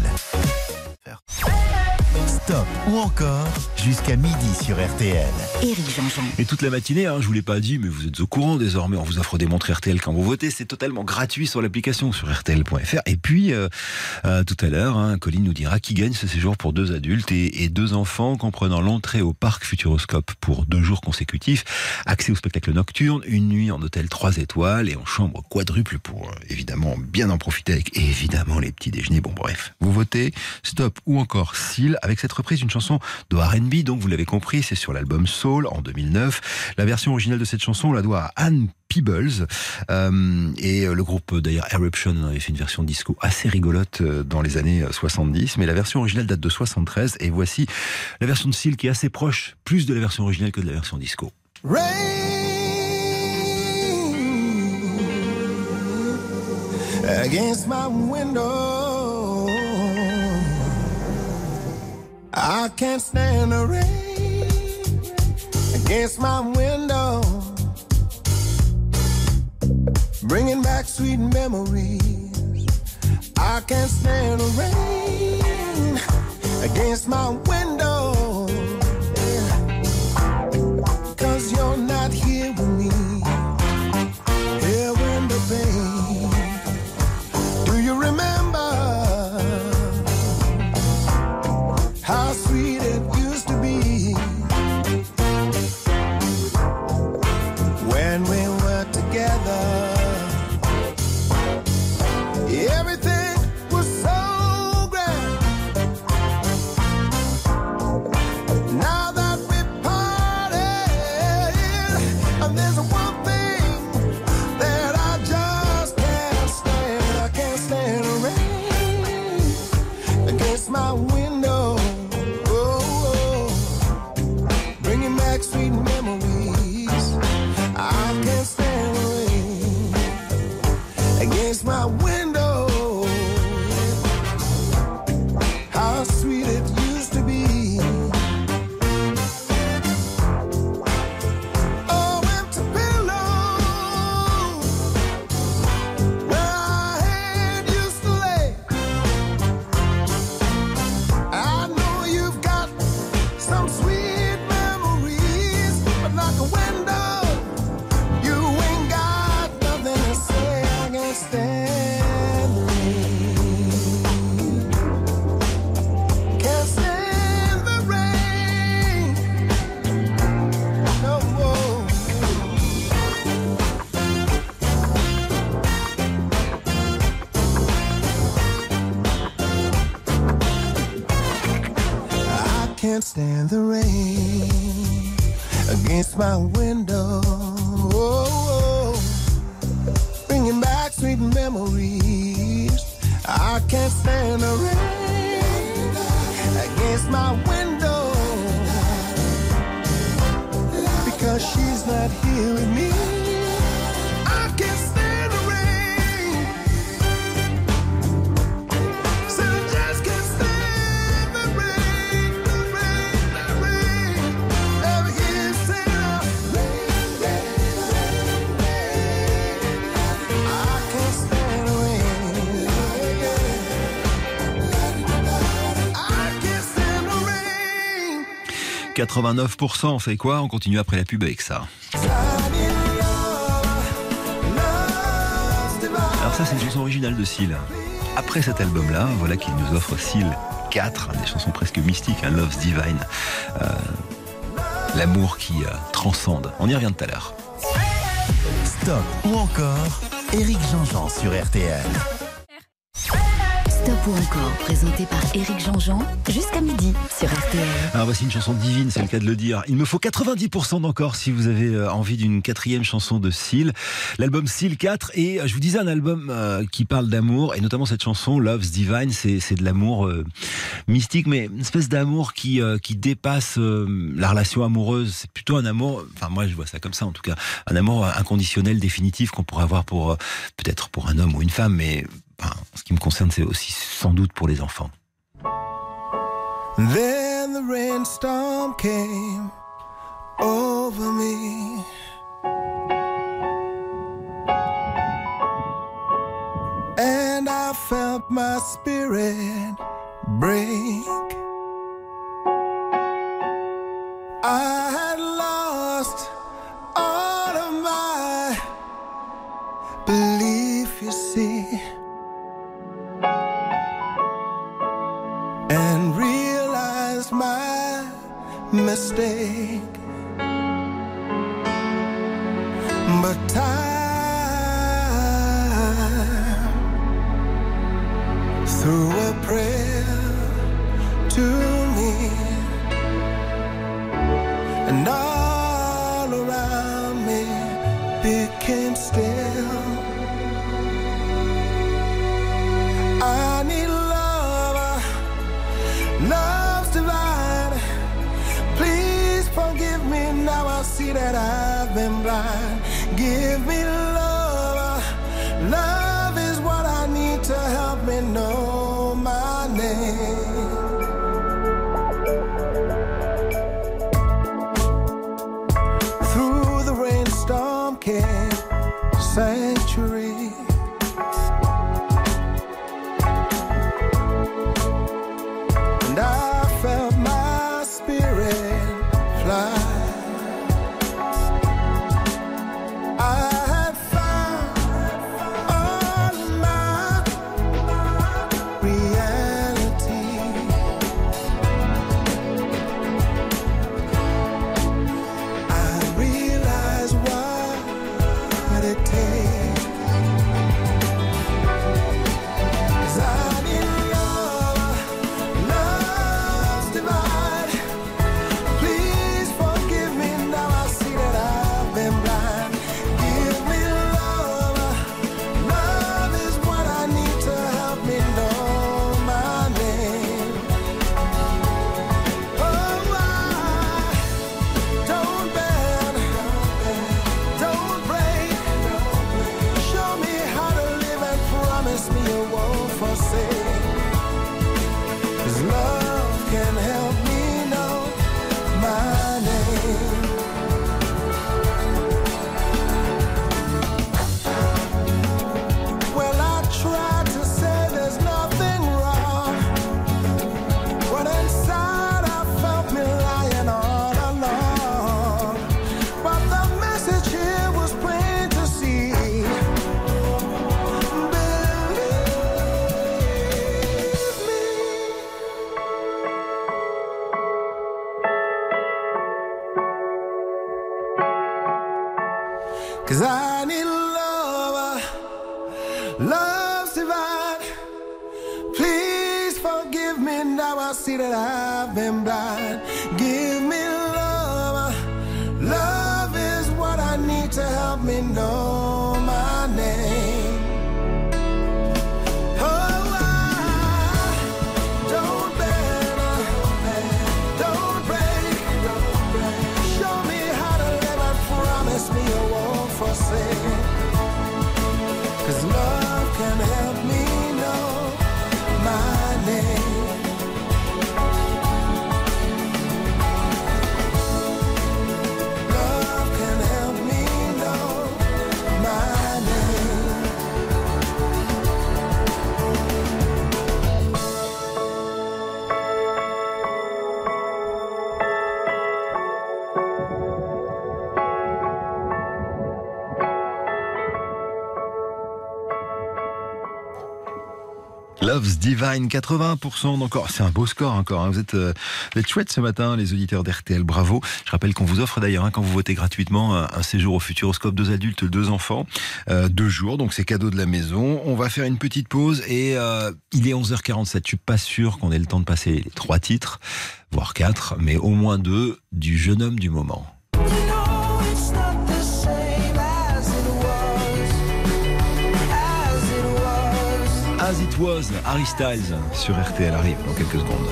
Stop ou encore jusqu'à midi sur RTL. Éric Jean-Jean. Et toute la matinée, hein, je vous l'ai pas dit, mais vous êtes au courant désormais. On vous offre des montres RTL quand vous votez. C'est totalement gratuit sur l'application sur RTL.fr. Et puis, euh, euh, tout à l'heure, hein, Colline nous dira qui gagne ce séjour pour deux adultes et, et deux enfants, comprenant l'entrée au parc Futuroscope pour deux jours consécutifs, accès au spectacle nocturne, une nuit en hôtel 3 étoiles et en chambre quadruple pour euh, évidemment bien en profiter avec évidemment les petits déjeuners. Bon, bref, vous votez Stop ou encore Seal avec cette reprise d'une chanson de R&B. Donc, vous l'avez compris, c'est sur l'album Soul en 2009. La version originale de cette chanson, on la doit à Anne Peebles. Euh, et euh, le groupe, d'ailleurs, Eruption avait fait une version disco assez rigolote euh, dans les années 70. Mais la version originale date de 73. Et voici la version de Seal qui est assez proche, plus de la version originale que de la version disco. Rain against my window. I can't stand the rain against my window. Bringing back sweet memories. I can't stand the rain against my window. Cause you're not here stand the rain against my window. Oh, bringing back sweet memories. I can't stand the rain against my window because she's not here with me. 89%, c'est quoi? On continue après la pub avec ça. Alors ça, c'est une chanson originale de Seal. Après cet album-là, voilà qu'il nous offre Seal 4, des chansons presque mystiques, un Love's Divine. Euh, L'amour qui euh, transcende. On y revient tout à l'heure. Stop ou encore Éric Jean-Jean sur RTL. Stop ou encore, présenté par Éric Jean-Jean, jusqu'à midi sur RTL. Alors voici une chanson divine, c'est le cas de le dire. Il me faut 90% d'encore si vous avez euh, envie d'une quatrième chanson de Seal. L'album Seal 4 et euh, je vous disais un album euh, qui parle d'amour et notamment cette chanson Love's Divine, c'est de l'amour mystique mais une espèce d'amour qui qui dépasse la relation amoureuse. C'est plutôt un amour, enfin moi je vois ça comme ça en tout cas, un amour inconditionnel définitif qu'on pourrait avoir pour peut-être pour un homme ou une femme mais enfin, en ce qui me concerne c'est aussi sans doute pour les enfants. Then the rainstorm came over me. And I felt my spirit break. I had mistake. But time threw a prayer to me, and all that I've been blind. Give me Love's Divine, 80% encore. C'est un beau score encore. hein. Vous êtes, euh, êtes chouettes ce matin, les auditeurs d'RTL. Bravo. Je rappelle qu'on vous offre d'ailleurs, hein, quand vous votez gratuitement, un, un séjour au Futuroscope, deux adultes, deux enfants, euh, deux jours. Donc c'est cadeau de la maison. On va faire une petite pause et euh, il est 11h47. Je suis pas sûr qu'on ait le temps de passer les trois titres, voire quatre, mais au moins deux du jeune homme du moment. As it was, Harry Styles sur RTL arrive dans quelques secondes.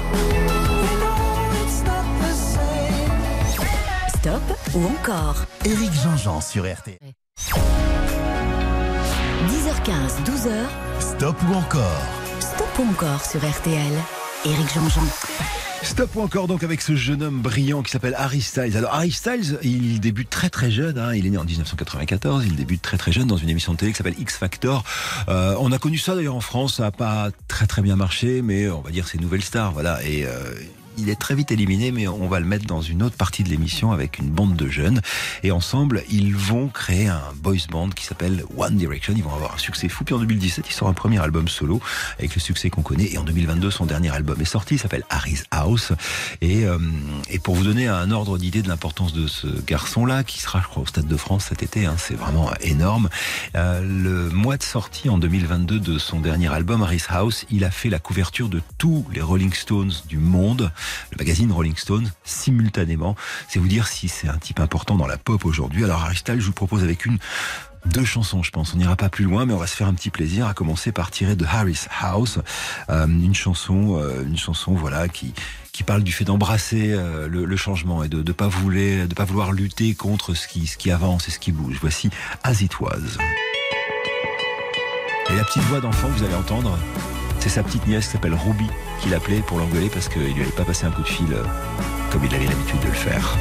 Stop ou encore Éric Jean-Jean sur RTL. 10h15, 12h, Stop ou encore Stop ou encore sur RTL. Éric Jean-Jean. Stop encore donc avec ce jeune homme brillant qui s'appelle Harry Styles. Alors Harry Styles, il débute très très jeune, hein. il est né en 1994, il débute très très jeune dans une émission de télé qui s'appelle X Factor. Euh, on a connu ça d'ailleurs en France, ça n'a pas très très bien marché, mais on va dire c'est Nouvelle Star, voilà. Et euh, il est très vite éliminé, mais on va le mettre dans une autre partie de l'émission avec une bande de jeunes. Et ensemble, ils vont créer un boys band qui s'appelle One Direction. Ils vont avoir un succès fou. Puis en 2017, il sort un premier album solo avec le succès qu'on connaît. Et en 2022, son dernier album est sorti. Il s'appelle Harry's House. Et, euh, et pour vous donner un ordre d'idée de l'importance de ce garçon-là, qui sera, je crois, au Stade de France cet été, hein, c'est vraiment énorme. Euh, le mois de sortie en 2022 de son dernier album, Harry's House, il a fait la couverture de tous les Rolling Stones du monde le magazine Rolling Stone simultanément. C'est vous dire si c'est un type important dans la pop aujourd'hui. Alors Styles, je vous propose avec une deux chansons, je pense. On n'ira pas plus loin, mais on va se faire un petit plaisir à commencer par tirer de Harry's House, euh, une chanson, euh, une chanson, voilà, qui parle du fait d'embrasser euh, le, changement et de ne pas vouloir, de pas vouloir lutter contre ce qui, ce qui avance et ce qui bouge. Voici As It Was. Et la petite voix d'enfant que vous allez entendre, c'est sa petite nièce qui s'appelle Ruby qui l'appelait pour l'engueuler parce qu'il lui avait pas passé un coup de fil euh, comme il avait l'habitude de le faire.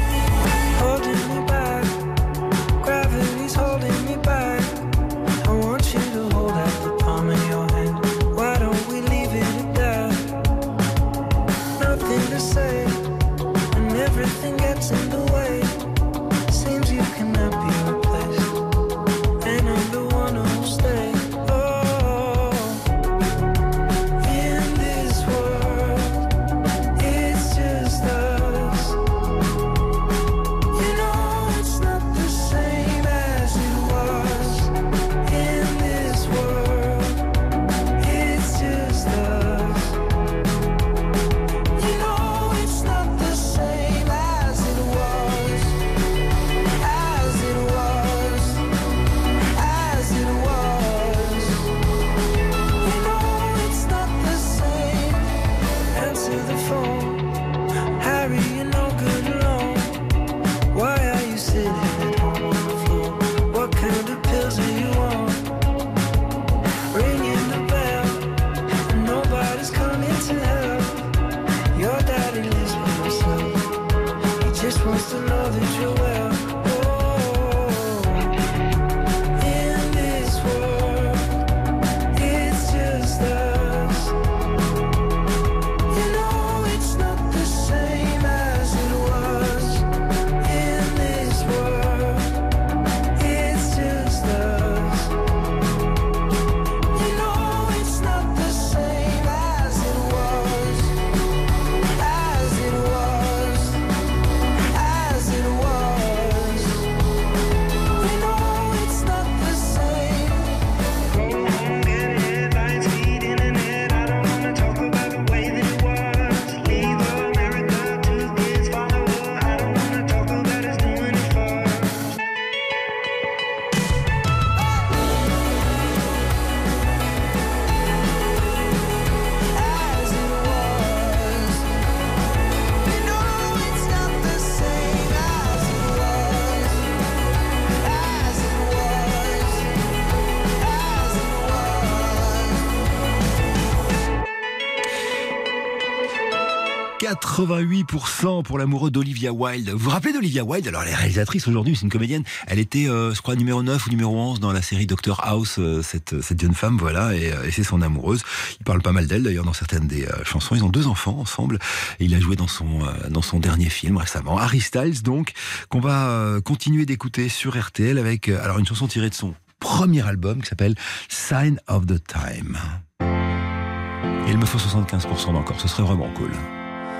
88% pour l'amoureux d'Olivia Wilde. Vous vous rappelez d'Olivia Wilde? Alors, elle est réalisatrice aujourd'hui, c'est une comédienne. Elle était, euh, je crois, numéro 9 ou numéro 11 dans la série Doctor House, euh, cette, cette jeune femme, voilà, et, euh, c'est son amoureuse. Il parle pas mal d'elle, d'ailleurs, dans certaines des chansons. Ils ont deux enfants ensemble. Il a joué dans son, dans son dernier film récemment. Harry Styles, donc, qu'on va continuer d'écouter sur RTL avec, alors, une chanson tirée de son premier album qui s'appelle Sign of the Time. Et il me faut 75% d'encore, ce serait vraiment cool.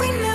we know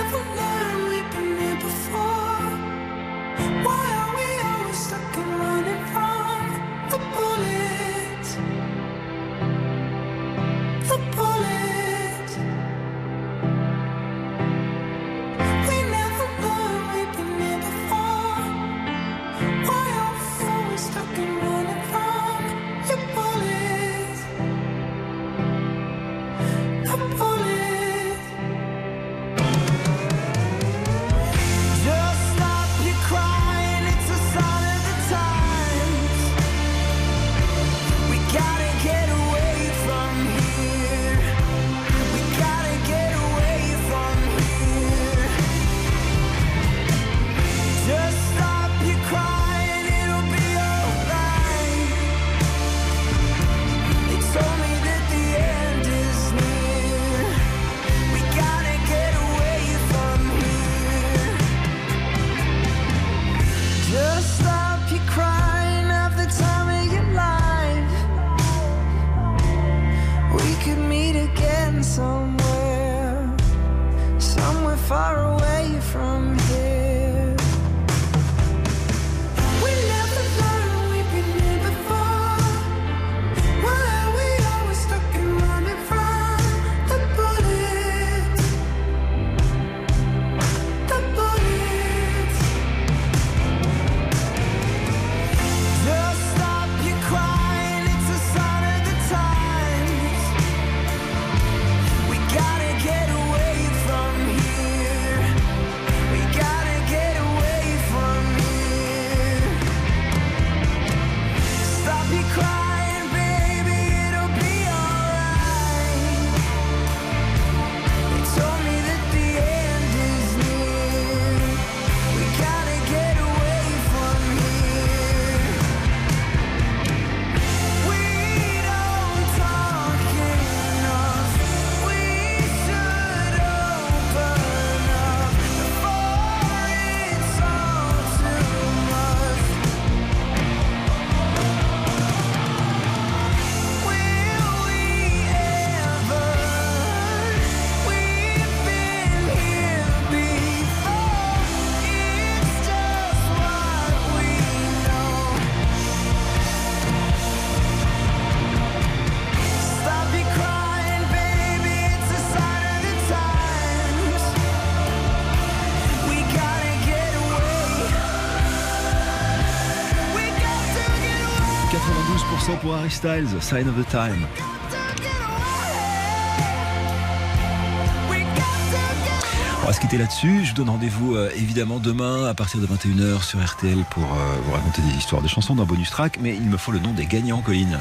meet again somewhere, somewhere far away from here. Styles, Sign of the Time. On va se quitter là-dessus. Je vous donne rendez-vous euh, évidemment demain à partir de 21h sur RTL pour euh, vous raconter des histoires de chansons d'un bonus track. Mais il me faut le nom des gagnants, Colline.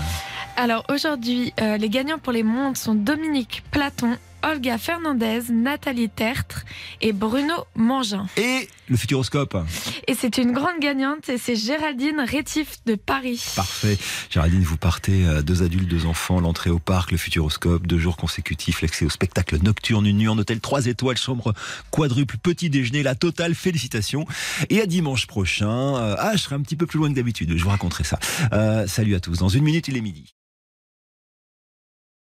Alors aujourd'hui, euh, les gagnants pour les mondes sont Dominique Platon, Olga Fernandez, Nathalie Tertre et Bruno Mangin. Et le futuroscope. Et c'est une grande gagnante et c'est Géraldine Rétif de Paris. Parfait. Géraldine, vous partez, euh, deux adultes, deux enfants, l'entrée au parc, le futuroscope, deux jours consécutifs, l'accès au spectacle nocturne, une nuit en hôtel 3 étoiles, chambre quadruple, petit déjeuner, la totale, félicitations. Et à dimanche prochain, euh, ah, je serai un petit peu plus loin que d'habitude, je vous raconterai ça. Euh, salut à tous. Dans une minute, il est midi.